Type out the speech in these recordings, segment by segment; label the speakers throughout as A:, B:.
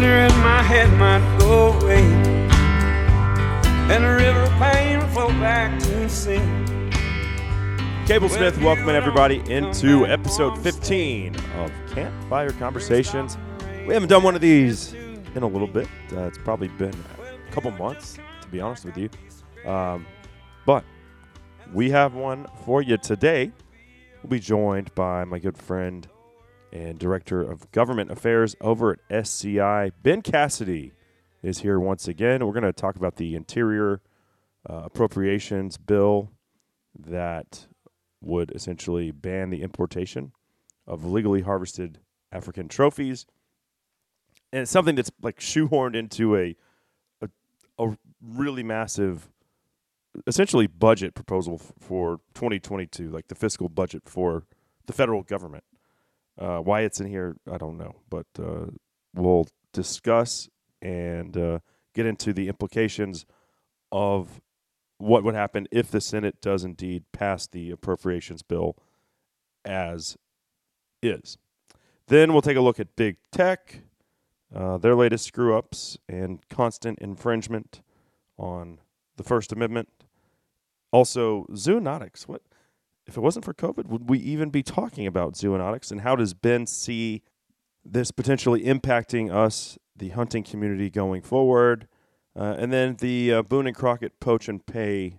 A: my head might go away, and a river of pain flow back to sea.
B: Cable Smith welcoming everybody into episode 15 of Campfire Conversations. We haven't done one of these in a little bit. Uh, it's probably been a couple months, to be honest with you. Um, but we have one for you today. We'll be joined by my good friend and Director of Government Affairs over at SCI, Ben Cassidy, is here once again. We're going to talk about the Interior uh, Appropriations Bill that would essentially ban the importation of legally harvested African trophies. And it's something that's like shoehorned into a a, a really massive essentially budget proposal for 2022, like the fiscal budget for the federal government. Uh, why it's in here, I don't know, but uh, we'll discuss and uh, get into the implications of what would happen if the Senate does indeed pass the appropriations bill as is. Then we'll take a look at big tech, uh, their latest screw ups, and constant infringement on the First Amendment. Also, zoonotics. What if it wasn't for COVID? Would we even be talking about zoonotics? And how does Ben see this potentially impacting us, the hunting community, going forward? Uh, and then the uh, Boone and Crockett Poach and Pay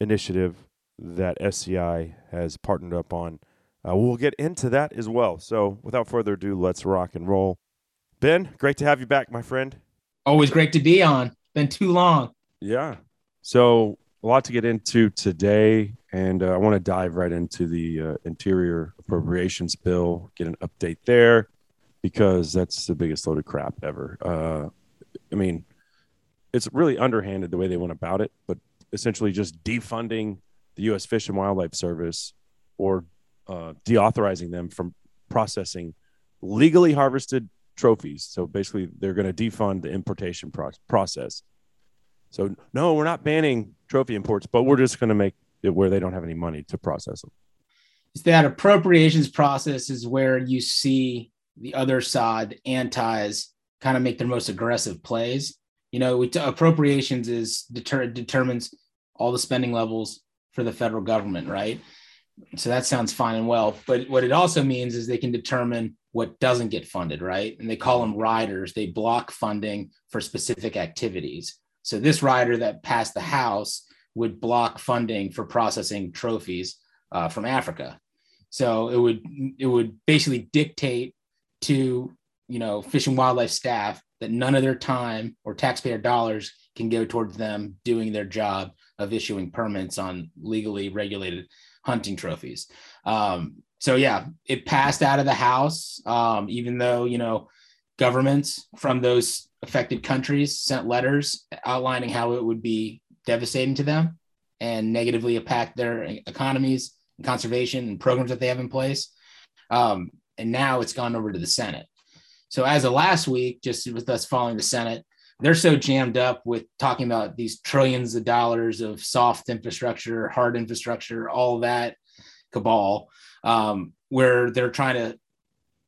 B: initiative that SCI has partnered up on. Uh, we'll get into that as well. So, without further ado, let's rock and roll. Ben, great to have you back, my friend.
C: Always great to be on. Been too long.
B: Yeah. So, a lot to get into today, and uh, I want to dive right into the uh, Interior Appropriations Bill, get an update there, because that's the biggest load of crap ever. Uh, I mean, it's really underhanded the way they went about it, but essentially just defunding the U.S. Fish and Wildlife Service or uh, deauthorizing them from processing legally harvested trophies. So basically, they're going to defund the importation pro- process. So no, we're not banning trophy imports, but we're just going to make it where they don't have any money to process them.
C: Is that appropriations process is where you see the other side, antis, kind of make their most aggressive plays. You know, we t- appropriations is deter- determines all the spending levels for the federal government, right? So that sounds fine and well. But what it also means is they can determine what doesn't get funded, right? And they call them riders. They block funding for specific activities. So this rider that passed the House would block funding for processing trophies uh, from Africa. So it would it would basically dictate to you know fish and wildlife staff that none of their time or taxpayer dollars can go towards them doing their job of issuing permits on legally regulated hunting trophies. Um, so yeah, it passed out of the House, um, even though you know governments from those affected countries sent letters outlining how it would be devastating to them and negatively impact their economies and conservation and programs that they have in place. Um, and now it's gone over to the Senate. So as of last week, just with us following the Senate, they're so jammed up with talking about these trillions of dollars of soft infrastructure, hard infrastructure, all that cabal, um, where they're trying to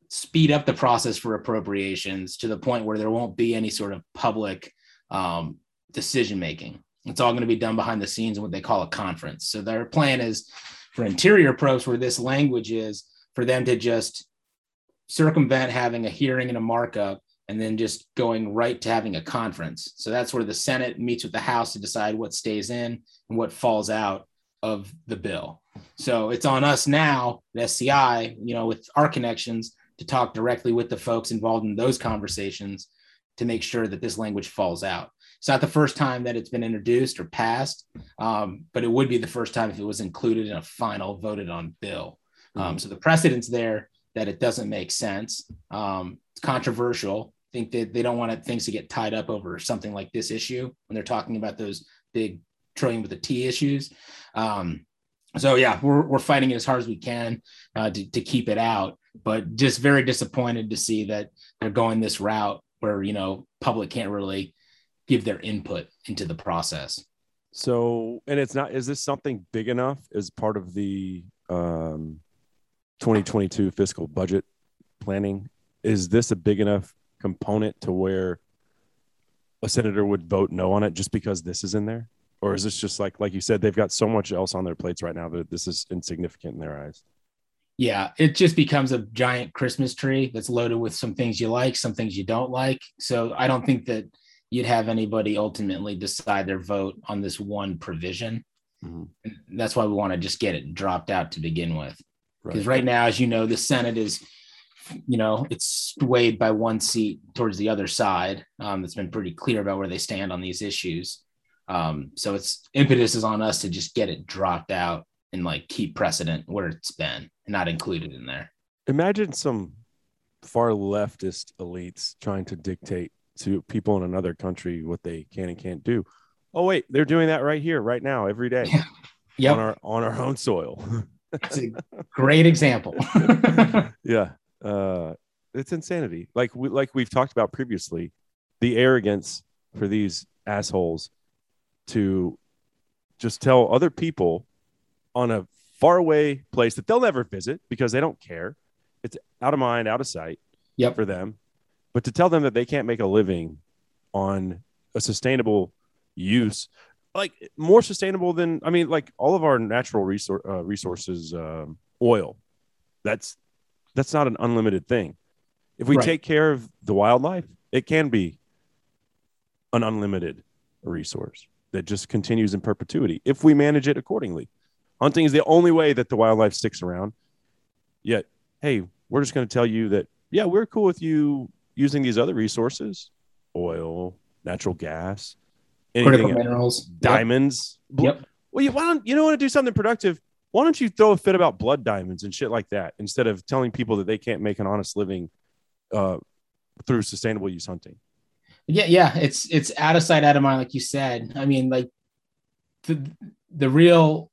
C: speed up the process for appropriations to the point where there won't be any sort of public um, decision making. It's all going to be done behind the scenes in what they call a conference. So their plan is for interior approps, where this language is, for them to just circumvent having a hearing and a markup and then just going right to having a conference. So that's where the Senate meets with the House to decide what stays in and what falls out of the bill. So it's on us now, the SCI, you know, with our connections to talk directly with the folks involved in those conversations to make sure that this language falls out. It's not the first time that it's been introduced or passed, um, but it would be the first time if it was included in a final voted on bill. Um, so the precedent's there that it doesn't make sense. Um, it's controversial. I think that they don't want things to get tied up over something like this issue when they're talking about those big trillion with the T issues. Um, so yeah, we're, we're fighting it as hard as we can uh, to, to keep it out, but just very disappointed to see that they're going this route where, you know, public can't really give their input into the process.
B: So, and it's not, is this something big enough as part of the um, 2022 fiscal budget planning? Is this a big enough component to where a senator would vote no on it just because this is in there? Or is this just like like you said, they've got so much else on their plates right now that this is insignificant in their eyes?
C: Yeah, it just becomes a giant Christmas tree that's loaded with some things you like, some things you don't like. So I don't think that you'd have anybody ultimately decide their vote on this one provision. Mm-hmm. That's why we want to just get it dropped out to begin with. Because right. right now, as you know, the Senate is, you know, it's swayed by one seat towards the other side. Um, it's been pretty clear about where they stand on these issues. Um, so it's impetus is on us to just get it dropped out and like keep precedent where it's been and not included in there.
B: Imagine some far leftist elites trying to dictate to people in another country what they can and can't do. Oh wait, they're doing that right here, right now, every day.
C: yep.
B: on our on our own soil.
C: It's a great example.
B: yeah, uh, it's insanity. Like we like we've talked about previously, the arrogance for these assholes to just tell other people on a faraway place that they'll never visit because they don't care. It's out of mind, out of sight.
C: Yep.
B: for them but to tell them that they can't make a living on a sustainable use like more sustainable than i mean like all of our natural resource uh, resources um, oil that's that's not an unlimited thing if we right. take care of the wildlife it can be an unlimited resource that just continues in perpetuity if we manage it accordingly hunting is the only way that the wildlife sticks around. Yet hey we're just going to tell you that yeah we're cool with you using these other resources oil natural gas
C: anything minerals.
B: Diamonds.
C: Yep.
B: Well you why don't you don't want to do something productive? Why don't you throw a fit about blood diamonds and shit like that instead of telling people that they can't make an honest living uh, through sustainable use hunting?
C: Yeah yeah it's it's out of sight out of mind like you said. I mean like the the real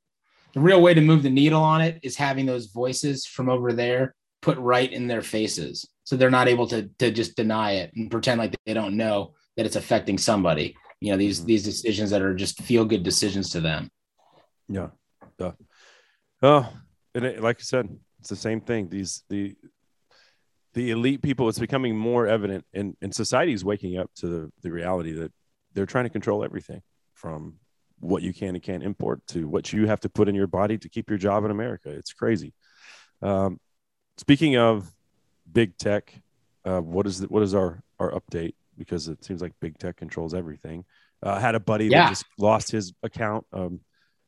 C: the real way to move the needle on it is having those voices from over there put right in their faces. So they're not able to to just deny it and pretend like they don't know that it's affecting somebody. You know these mm-hmm. these decisions that are just feel good decisions to them.
B: Yeah. Yeah. Oh and it, like i said it's the same thing. These the the elite people it's becoming more evident and and society is waking up to the, the reality that they're trying to control everything from what you can and can't import to what you have to put in your body to keep your job in america it's crazy um, speaking of big tech. Uh, what is the, what is our our update? Because it seems like big tech controls everything. Uh, I had a buddy yeah. that just lost his account. Um,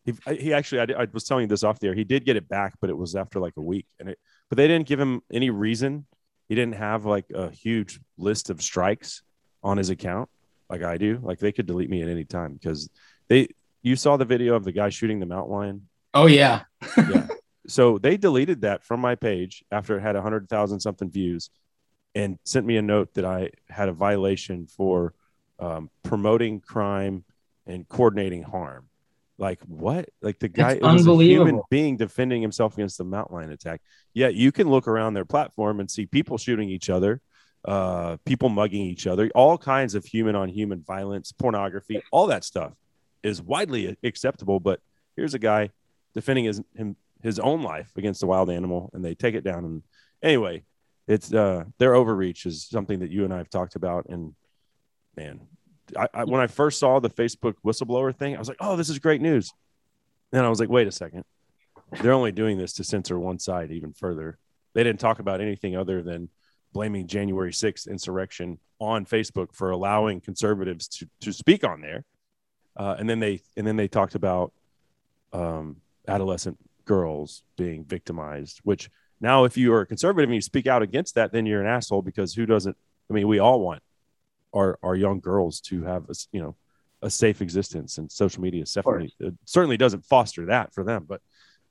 B: he, he actually, I, I was telling you this off the air. He did get it back, but it was after like a week, and it. But they didn't give him any reason. He didn't have like a huge list of strikes on his account like I do. Like they could delete me at any time because they. You saw the video of the guy shooting the mountain lion.
C: Oh yeah.
B: yeah. So they deleted that from my page after it had a hundred thousand something views, and sent me a note that I had a violation for um, promoting crime and coordinating harm. Like what? Like the guy was a human being defending himself against the mountain lion attack. Yeah, you can look around their platform and see people shooting each other, uh, people mugging each other, all kinds of human on human violence, pornography, all that stuff is widely acceptable. But here's a guy defending his him, his own life against a wild animal and they take it down. And anyway it's uh their overreach is something that you and i have talked about. And man I, I, when i first saw the facebook whistleblower thing i was like oh this is great news. And i was like wait a second. They're only doing this to censor one side even further. They didn't talk about anything other than blaming january 6th insurrection on facebook for allowing conservatives to, to speak on there uh, and then they and then they talked about um, adolescent girls being victimized, which now if you are a conservative and you speak out against that, then you're an asshole because who doesn't? I mean, we all want our, our young girls to have a, you know, a safe existence and social media definitely certainly doesn't foster that for them. But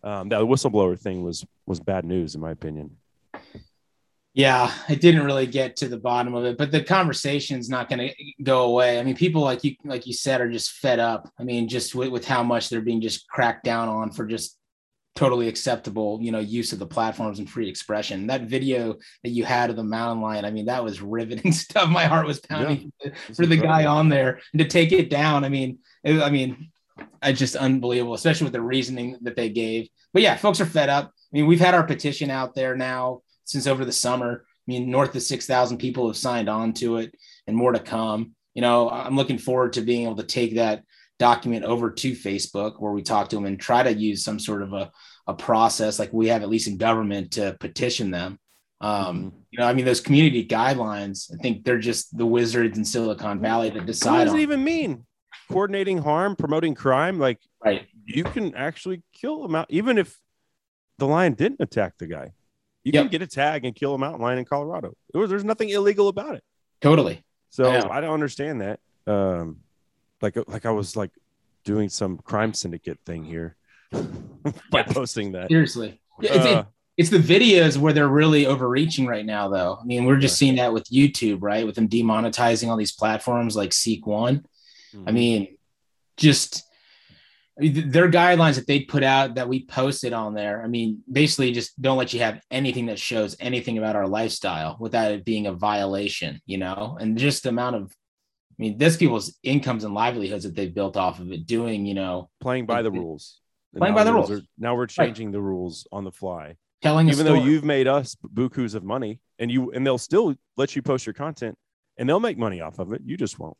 B: um, that whistleblower thing was, was bad news in my opinion.
C: Yeah, it didn't really get to the bottom of it, but the conversation's not going to go away. I mean, people like you, like you said, are just fed up. I mean, just with, with how much they're being just cracked down on for just totally acceptable, you know, use of the platforms and free expression. That video that you had of the mountain lion, I mean, that was riveting stuff. My heart was pounding yeah, for the guy on there and to take it down. I mean, it, I mean, it's just unbelievable, especially with the reasoning that they gave. But yeah, folks are fed up. I mean, we've had our petition out there now since over the summer. I mean, north of 6,000 people have signed on to it and more to come. You know, I'm looking forward to being able to take that document over to Facebook where we talk to them and try to use some sort of a, a process like we have at least in government to petition them. Um, mm-hmm. You know, I mean, those community guidelines, I think they're just the wizards in Silicon Valley that decide. What
B: does
C: it
B: even mean? Coordinating harm, promoting crime? Like,
C: right.
B: you can actually kill them out, even if the lion didn't attack the guy. You yep. can get a tag and kill a mountain lion in Colorado. Was, there's nothing illegal about it.
C: Totally.
B: So I, I don't understand that. Um, like, like I was like doing some crime syndicate thing here by posting that.
C: Seriously. Yeah, it's, uh, it, it's the videos where they're really overreaching right now, though. I mean, we're just seeing that with YouTube, right? With them demonetizing all these platforms like Seek One. Mm-hmm. I mean, just their guidelines that they put out that we posted on there. I mean, basically, just don't let you have anything that shows anything about our lifestyle without it being a violation, you know, and just the amount of I mean, this people's incomes and livelihoods that they've built off of it, doing, you know,
B: playing by the rules.
C: Playing by the rules.
B: Are, now we're changing right. the rules on the fly.
C: Telling
B: even though you've made us bukus of money, and you and they'll still let you post your content, and they'll make money off of it. You just won't.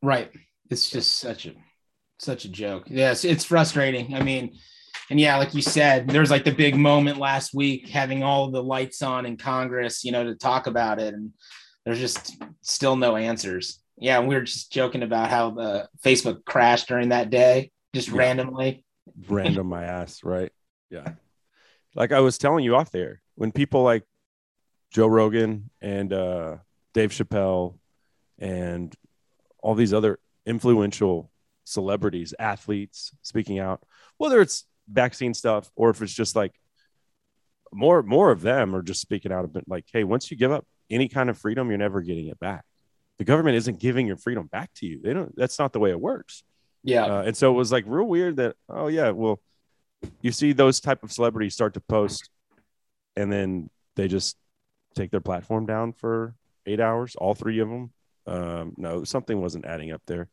C: Right. It's just such a such a joke. Yes, it's frustrating. I mean, and yeah, like you said, there's like the big moment last week having all the lights on in Congress, you know, to talk about it, and there's just still no answers yeah, we were just joking about how the Facebook crashed during that day, just yeah. randomly.
B: Random my ass, right? Yeah. Like I was telling you off there, when people like Joe Rogan and uh, Dave Chappelle and all these other influential celebrities, athletes speaking out, whether it's vaccine stuff or if it's just like more more of them are just speaking out a bit like, hey, once you give up any kind of freedom, you're never getting it back the government isn't giving your freedom back to you. They don't. That's not the way it works.
C: Yeah.
B: Uh, and so it was like real weird that oh yeah, well, you see those type of celebrities start to post, and then they just take their platform down for eight hours. All three of them. Um, no, something wasn't adding up there.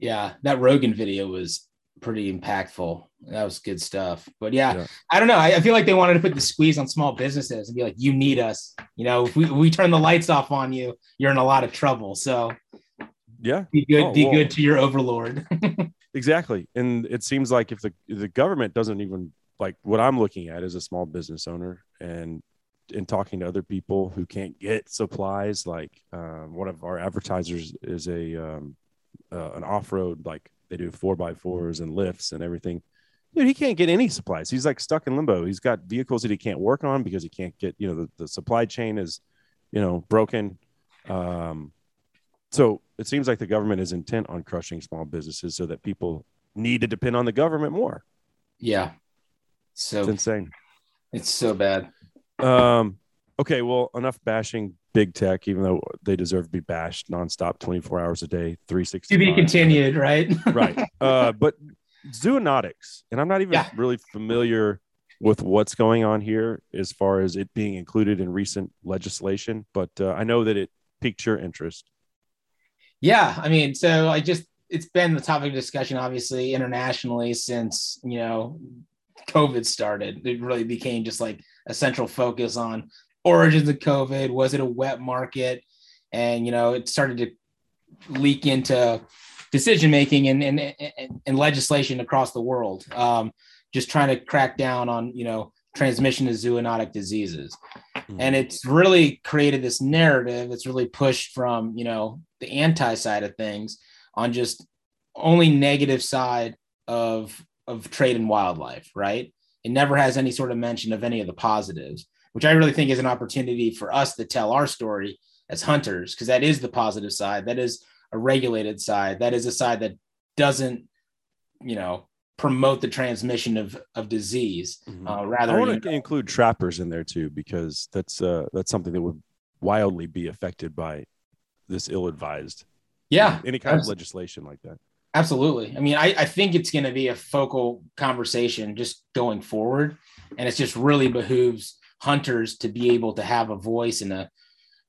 C: Yeah, that Rogan video was pretty impactful. That was good stuff. But yeah, yeah. I don't know. I, I, feel like they wanted to put the squeeze on small businesses and be like, you need us. You know, if we, if we turn the lights off on you, you're in a lot of trouble. So
B: yeah,
C: be good, oh, be well, good to your overlord.
B: exactly. And it seems like if the the government doesn't even like what I'm looking at as a small business owner and in talking to other people who can't get supplies, like um, one of our advertisers is a um, uh, an off road like they do four by fours and lifts and everything. Dude, he can't get any supplies. He's like stuck in limbo. He's got vehicles that he can't work on because he can't get, you know, the, the supply chain is, you know, broken. Um, so it seems like the government is intent on crushing small businesses so that people need to depend on the government more.
C: Yeah. So
B: it's insane.
C: It's so bad.
B: Um, okay. Well, enough bashing big tech, even though they deserve to be bashed nonstop, 24 hours a day, 360.
C: To be continued, right?
B: right. Uh, but zoonotics, and I'm not even yeah. really familiar with what's going on here as far as it being included in recent legislation, but uh, I know that it piqued your interest.
C: Yeah, I mean, so I just it's been the topic of discussion, obviously, internationally since you know COVID started. It really became just like a central focus on origins of COVID? Was it a wet market? And you know, it started to leak into decision making and, and, and, and, legislation across the world. Um, just trying to crack down on you know transmission of zoonotic diseases, mm-hmm. and it's really created this narrative. It's really pushed from you know the anti side of things on just only negative side of of trade and wildlife, right? It never has any sort of mention of any of the positives which I really think is an opportunity for us to tell our story as hunters, because that is the positive side. That is a regulated side. That is a side that doesn't, you know, promote the transmission of of disease. Mm-hmm. Uh, rather,
B: I want to include trappers in there too, because that's uh, that's something that would wildly be affected by this ill-advised.
C: Yeah,
B: any kind of legislation like that.
C: Absolutely. I mean, I, I think it's going to be a focal conversation just going forward, and it just really behooves hunters to be able to have a voice and a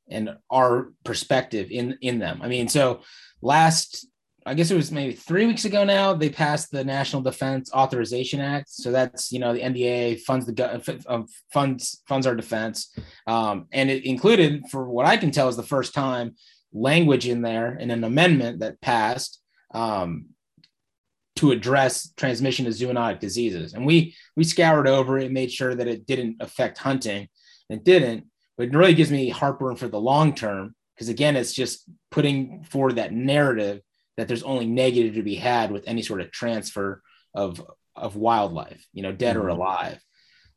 C: and our perspective in in them. I mean, so last I guess it was maybe three weeks ago now. They passed the National Defense Authorization Act, so that's you know the NDA funds the uh, funds funds our defense, um, and it included, for what I can tell, is the first time language in there in an amendment that passed um, to address transmission of zoonotic diseases. And we we scoured over it, and made sure that it didn't affect hunting. It didn't, but it really gives me heartburn for the long term because again, it's just putting forward that narrative that there's only negative to be had with any sort of transfer of of wildlife, you know, dead mm-hmm. or alive.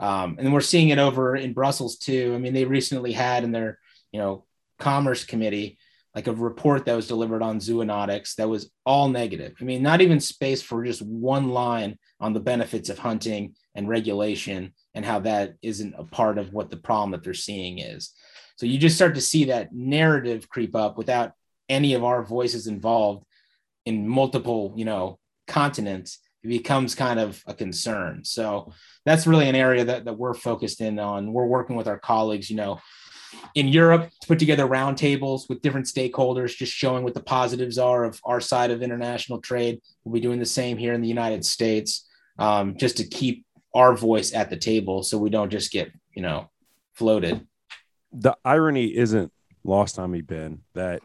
C: Um, and we're seeing it over in Brussels too. I mean, they recently had in their you know commerce committee like a report that was delivered on zoonotics that was all negative. I mean, not even space for just one line on the benefits of hunting and regulation and how that isn't a part of what the problem that they're seeing is. So you just start to see that narrative creep up without any of our voices involved in multiple, you know, continents. It becomes kind of a concern. So that's really an area that, that we're focused in on. We're working with our colleagues, you know, in Europe to put together roundtables with different stakeholders, just showing what the positives are of our side of international trade. We'll be doing the same here in the United States, um, just to keep our voice at the table, so we don't just get you know floated.
B: The irony isn't lost on me, Ben, that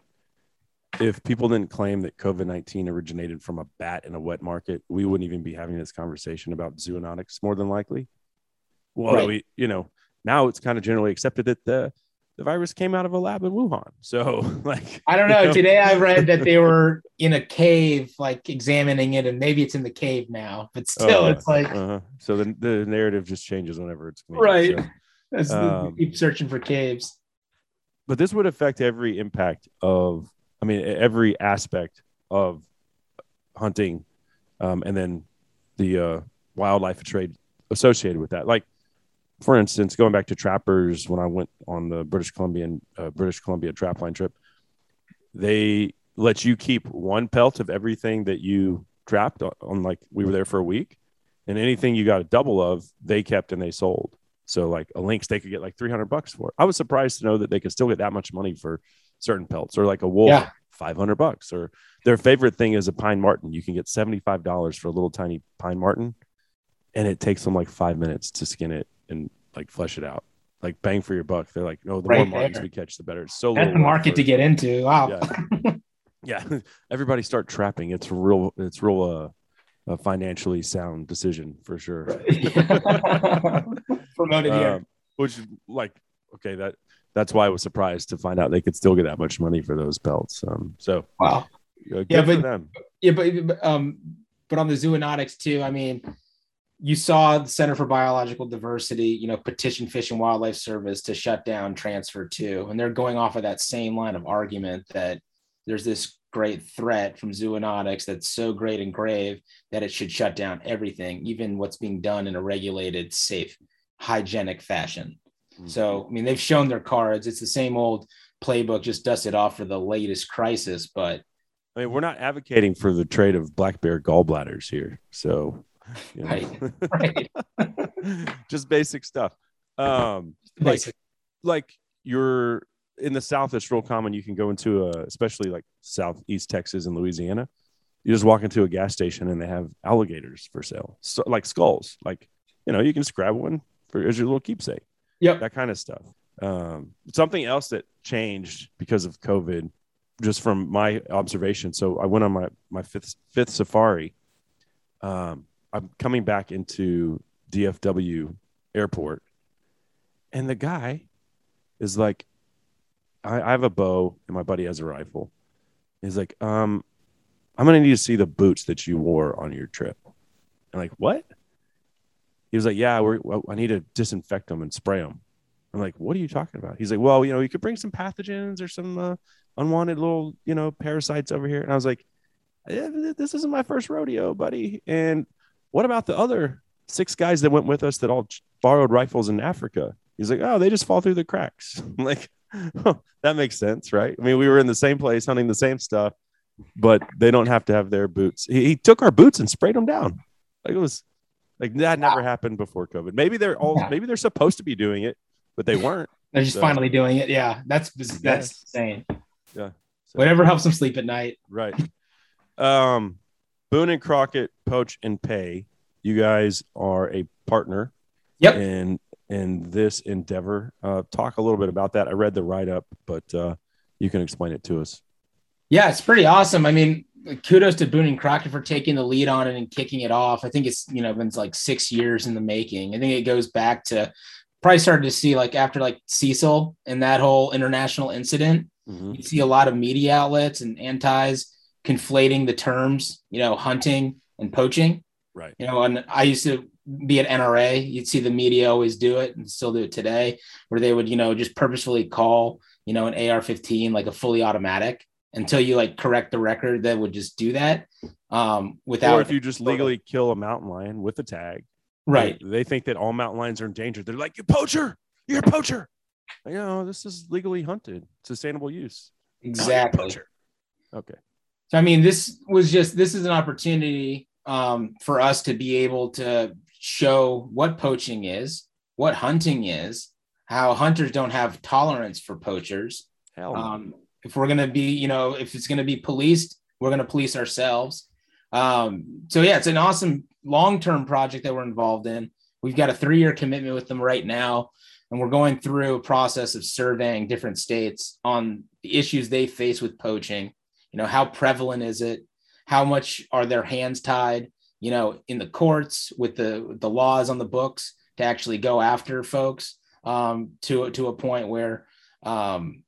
B: if people didn't claim that COVID 19 originated from a bat in a wet market, we wouldn't even be having this conversation about zoonotics more than likely. Well, right. we, you know, now it's kind of generally accepted that the the virus came out of a lab in Wuhan. So, like,
C: I don't know. You know. Today I read that they were in a cave, like examining it, and maybe it's in the cave now, but still, uh, it's like.
B: Uh-huh. So the, the narrative just changes whenever it's
C: clean, right. So, That's um, keep searching for caves.
B: But this would affect every impact of, I mean, every aspect of hunting, um, and then the uh, wildlife trade associated with that. Like, for instance, going back to trappers, when I went on the British Columbian uh, British Columbia trapline trip, they let you keep one pelt of everything that you trapped on, on, like we were there for a week, and anything you got a double of, they kept and they sold. So like a lynx, they could get like three hundred bucks for. It. I was surprised to know that they could still get that much money for certain pelts, or like a wolf, yeah. five hundred bucks. Or their favorite thing is a pine marten. You can get seventy five dollars for a little tiny pine marten, and it takes them like five minutes to skin it and like flesh it out. Like bang for your buck. They're like, no, the right more martens we catch, the better. It's so
C: that's the market to get into. Wow.
B: Yeah. yeah. Everybody start trapping. It's real. It's real. Uh, a financially sound decision for sure.
C: Promoted here. Um,
B: which like okay that that's why I was surprised to find out they could still get that much money for those belts. Um, so
C: wow, uh, yeah, but yeah, but um, but on the zoonotics too. I mean, you saw the Center for Biological Diversity, you know, petition Fish and Wildlife Service to shut down transfer two, and they're going off of that same line of argument that there's this great threat from zoonotics that's so great and grave that it should shut down everything, even what's being done in a regulated, safe, hygienic fashion. Mm-hmm. So, I mean, they've shown their cards. It's the same old playbook, just dusted off for the latest crisis. But
B: I mean, we're not advocating for the trade of black bear gallbladders here. So you know? Right. right. Just basic stuff. Um, like, like you're in the South, it's real common. You can go into a, especially like Southeast Texas and Louisiana. You just walk into a gas station and they have alligators for sale, so, like skulls. Like, you know, you can just grab one for as your little keepsake.
C: Yep.
B: That kind of stuff. Um, something else that changed because of COVID, just from my observation. So I went on my my fifth fifth safari. Um, I'm coming back into DFW airport, and the guy is like, I, I have a bow and my buddy has a rifle. He's like, um, I'm gonna need to see the boots that you wore on your trip. I'm like, what? He was like, yeah, we're, I need to disinfect them and spray them. I'm like, what are you talking about? He's like, well, you know, you could bring some pathogens or some uh, unwanted little, you know, parasites over here. And I was like, this isn't my first rodeo, buddy. And what about the other six guys that went with us that all borrowed rifles in Africa? He's like, oh, they just fall through the cracks. I'm like, oh, that makes sense, right? I mean, we were in the same place hunting the same stuff, but they don't have to have their boots. He, he took our boots and sprayed them down. Like it was like that wow. never happened before COVID. Maybe they're all yeah. maybe they're supposed to be doing it, but they weren't.
C: They're just so. finally doing it. Yeah, that's that's yes. insane.
B: Yeah,
C: so. whatever helps them sleep at night.
B: Right. Um, Boone and Crockett Poach and Pay. You guys are a partner.
C: Yep.
B: In in this endeavor, uh, talk a little bit about that. I read the write up, but uh, you can explain it to us.
C: Yeah, it's pretty awesome. I mean, kudos to Boone and Crockett for taking the lead on it and kicking it off. I think it's you know been like six years in the making. I think it goes back to probably started to see like after like Cecil and that whole international incident.
B: Mhm.
C: You see a lot of media outlets and antis conflating the terms, you know, hunting and poaching.
B: Right.
C: You know, and I used to be at NRA. You'd see the media always do it and still do it today, where they would, you know, just purposefully call, you know, an AR-15 like a fully automatic until you like correct the record. That would just do that um, without.
B: Or if you just legally kill a mountain lion with a tag,
C: right,
B: They, they think that all mountain lions are endangered. They're like, "You poacher! You're a poacher!" You know, this is legally hunted, sustainable use. No, you're a
C: exactly.
B: poacher. Okay.
C: So I mean, this was just this is an opportunity um, for us to be able to show what poaching is, what hunting is, how hunters don't have tolerance for poachers.
B: Hell.
C: Um, if we're gonna be, you know, if it's gonna be policed, we're gonna police ourselves. Um, so yeah, it's an awesome long-term project that we're involved in. We've got a three-year commitment with them right now, and we're going through a process of surveying different states on the issues they face with poaching. You know, how prevalent is it? How much are their hands tied? You know, in the courts with the the laws on the books to actually go after folks um, to to a point where um,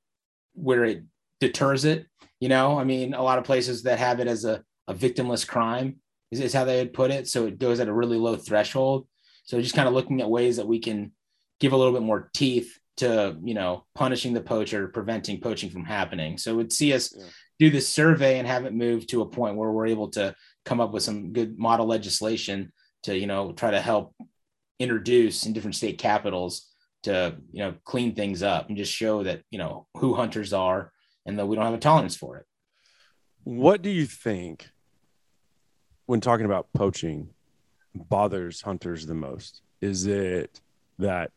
C: where it deters it. You know, I mean, a lot of places that have it as a, a victimless crime is, is how they would put it. So it goes at a really low threshold. So just kind of looking at ways that we can give a little bit more teeth to, you know, punishing the poacher, preventing poaching from happening. So it would see us
B: Yeah.
C: Do this survey and have it move to a point where we're able to come up with some good model legislation to, you know, try to help introduce in different state capitals to you know clean things up and just show that you know who hunters are and that we don't have a tolerance for it
B: what do you think when talking about poaching bothers hunters the most? Is it that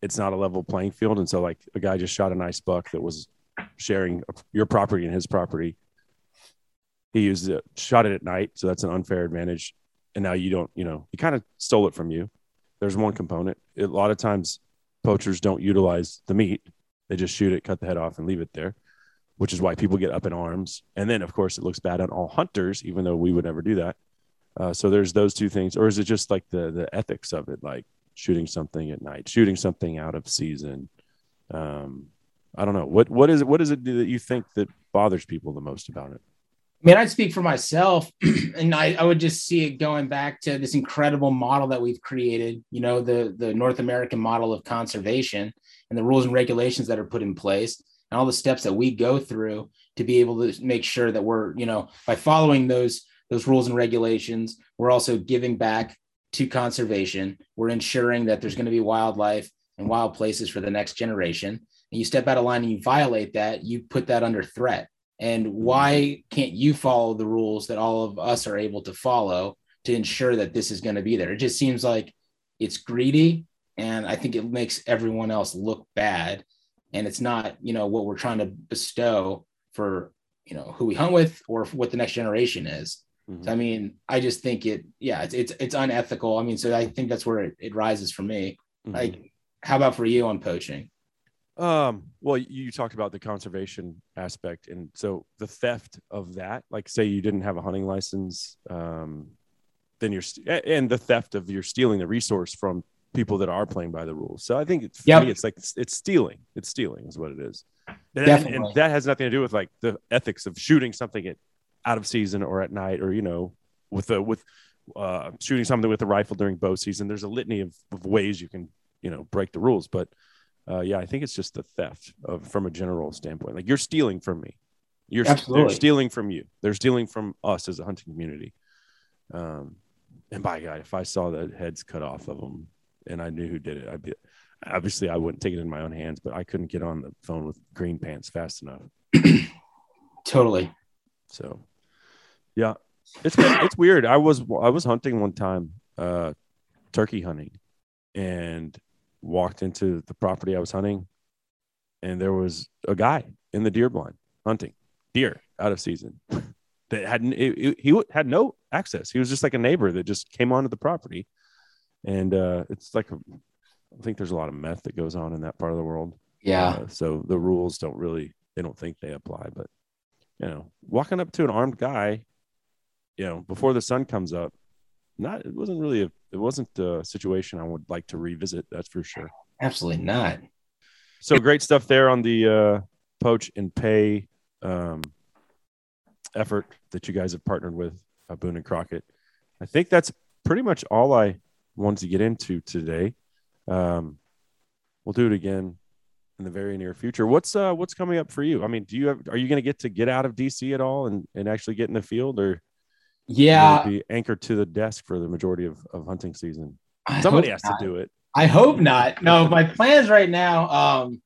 B: it's not a level playing field, and so like a guy just shot a nice buck that was sharing your property and his property. He used it, shot it at night, so that's an unfair advantage. And now you don't, you know, he kind of stole it from you. There's one component. A lot of times, poachers don't utilize the meat; they just shoot it, cut the head off, and leave it there which is why people get up in arms. And then, of course, it looks bad on all hunters, even though we would never do that. Uh, so there's those two things, or is it just like the the ethics of it, like shooting something at night, shooting something out of season? Um, I don't know. What what is it? What is it that you think that bothers people the most about it?
C: I mean, I'd speak for myself, and I, I would just see it going back to this incredible model that we've created. You know, the the North American model of conservation and the rules and regulations that are put in place, and all the steps that we go through to be able to make sure that we're, you know, by following those those rules and regulations, we're also giving back to conservation. We're ensuring that there's going to be wildlife and wild places for the next generation. And you step out of line and you violate that, you put that under threat. And why can't you follow the rules that all of us are able to follow to ensure that this is going to be there? It just seems like it's greedy. And I think it makes everyone else look bad. And it's not, you know, what we're trying to bestow for, you know, who we hunt with or what the next generation is.
B: Mhm.
C: So, I mean, I just think it, yeah, it's, it's, it's unethical. I mean, so I think that's where it, it rises for me.
B: Mhm.
C: Like, how about for you on poaching?
B: Um, well, you talked about the conservation aspect, and so the theft of that, like say you didn't have a hunting license, um, then you're st- and the theft of you're stealing the resource from people that are playing by the rules. So I think it's,
C: Yep.
B: me, it's like it's, it's stealing. It's stealing is what it is. And, and-
C: Definitely.
B: and that has nothing to do with like the ethics of shooting something at out of season or at night, or you know, with the with uh, shooting something with a rifle during bow season. There's a litany of, of ways you can you know break the rules, but uh, yeah, I think it's just the theft of from a general standpoint. Like you're stealing from me. You're they're stealing from you. They're stealing from us as a hunting community. Um, and by God, if I saw the heads cut off of them and I knew who did it, I'd be obviously I wouldn't take it in my own hands, but I couldn't get on the phone with Green Pants fast enough.
C: Totally.
B: So, yeah, it's it's weird. I was I was hunting one time, uh, turkey hunting, and walked into the property I was hunting, and there was a guy in the deer blind hunting deer out of season. that hadn't it, it- he had no access. He was just like a neighbor that just came onto the property, and uh, it's like a, I think there's a lot of meth that goes on in that part of the world.
C: Yeah.
B: Uh, so the rules don't really they don't think they apply. But you know, walking up to an armed guy, you know, before the sun comes up, not it wasn't really a it wasn't a situation I would like to revisit. That's for sure.
C: Absolutely not.
B: So great stuff there on the uh, poach and pay um, effort that you guys have partnered with uh, Boone and Crockett. I think that's pretty much all I wanted to get into today. Um, we'll do it again in the very near future. What's uh, what's coming up for you? I mean, do you have, are you going to get to get out of DC at all and, and actually get in the field, or
C: Yeah.
B: be anchored to the desk for the majority of, of hunting season?
C: I
B: Somebody has
C: not.
B: to do it.
C: I hope not. No, my plans right now. Um,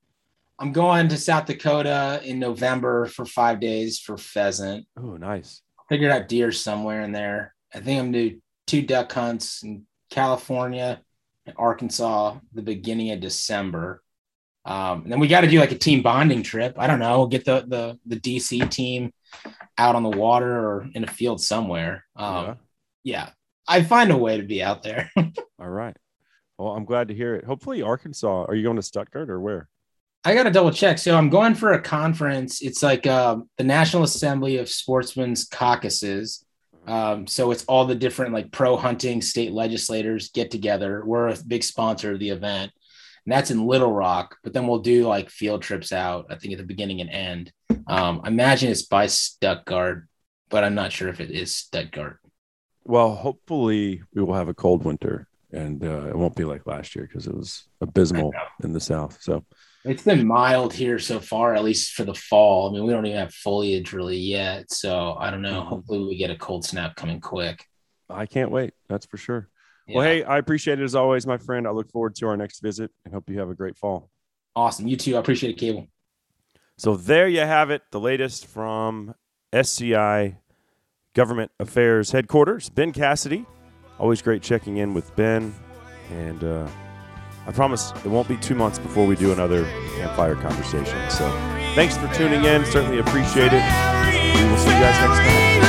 C: I'm going to South Dakota in November for five days for pheasant.
B: Oh, nice.
C: Figured out deer somewhere in there. I think I'm do two duck hunts in California and Arkansas the beginning of December. Um, and then we got to do like a team bonding trip. I don't know, get the the the DC team out on the water or in a field somewhere. Um,
B: Yeah.
C: yeah, I find a way to be out there.
B: All right. Well, I'm glad to hear it. Hopefully, Arkansas. Are you going to Stuttgart or where?
C: I got to double check. So I'm going for a conference. It's like um, the National Assembly of Sportsmen's Caucuses. Um, so it's all the different like pro hunting state legislators get together. We're a big sponsor of the event, and that's in Little Rock. But then we'll do like field trips out. I think at the beginning and end. Um, I imagine it's by Stuttgart, but I'm not sure if it is Stuttgart.
B: Well, hopefully, we will have a cold winter, and uh, it won't be like last year because it was abysmal in the south. So,
C: It's been mild here so far, at least for the fall. I mean, we don't even have foliage really yet. So I don't know. Hopefully, we get a cold snap coming quick.
B: I can't wait. That's for sure.
C: Yeah.
B: Well, hey, I appreciate it as always, my friend. I look forward to our next visit and hope you have a great fall.
C: Awesome. You too. I appreciate it, Cable.
B: So there you have it, the latest from SCI Government Affairs Headquarters. Ben Cassidy, always great checking in with Ben, and uh, I promise it won't be two months before we do another campfire conversation. So thanks for tuning in. Certainly appreciate it. We will see you guys next time.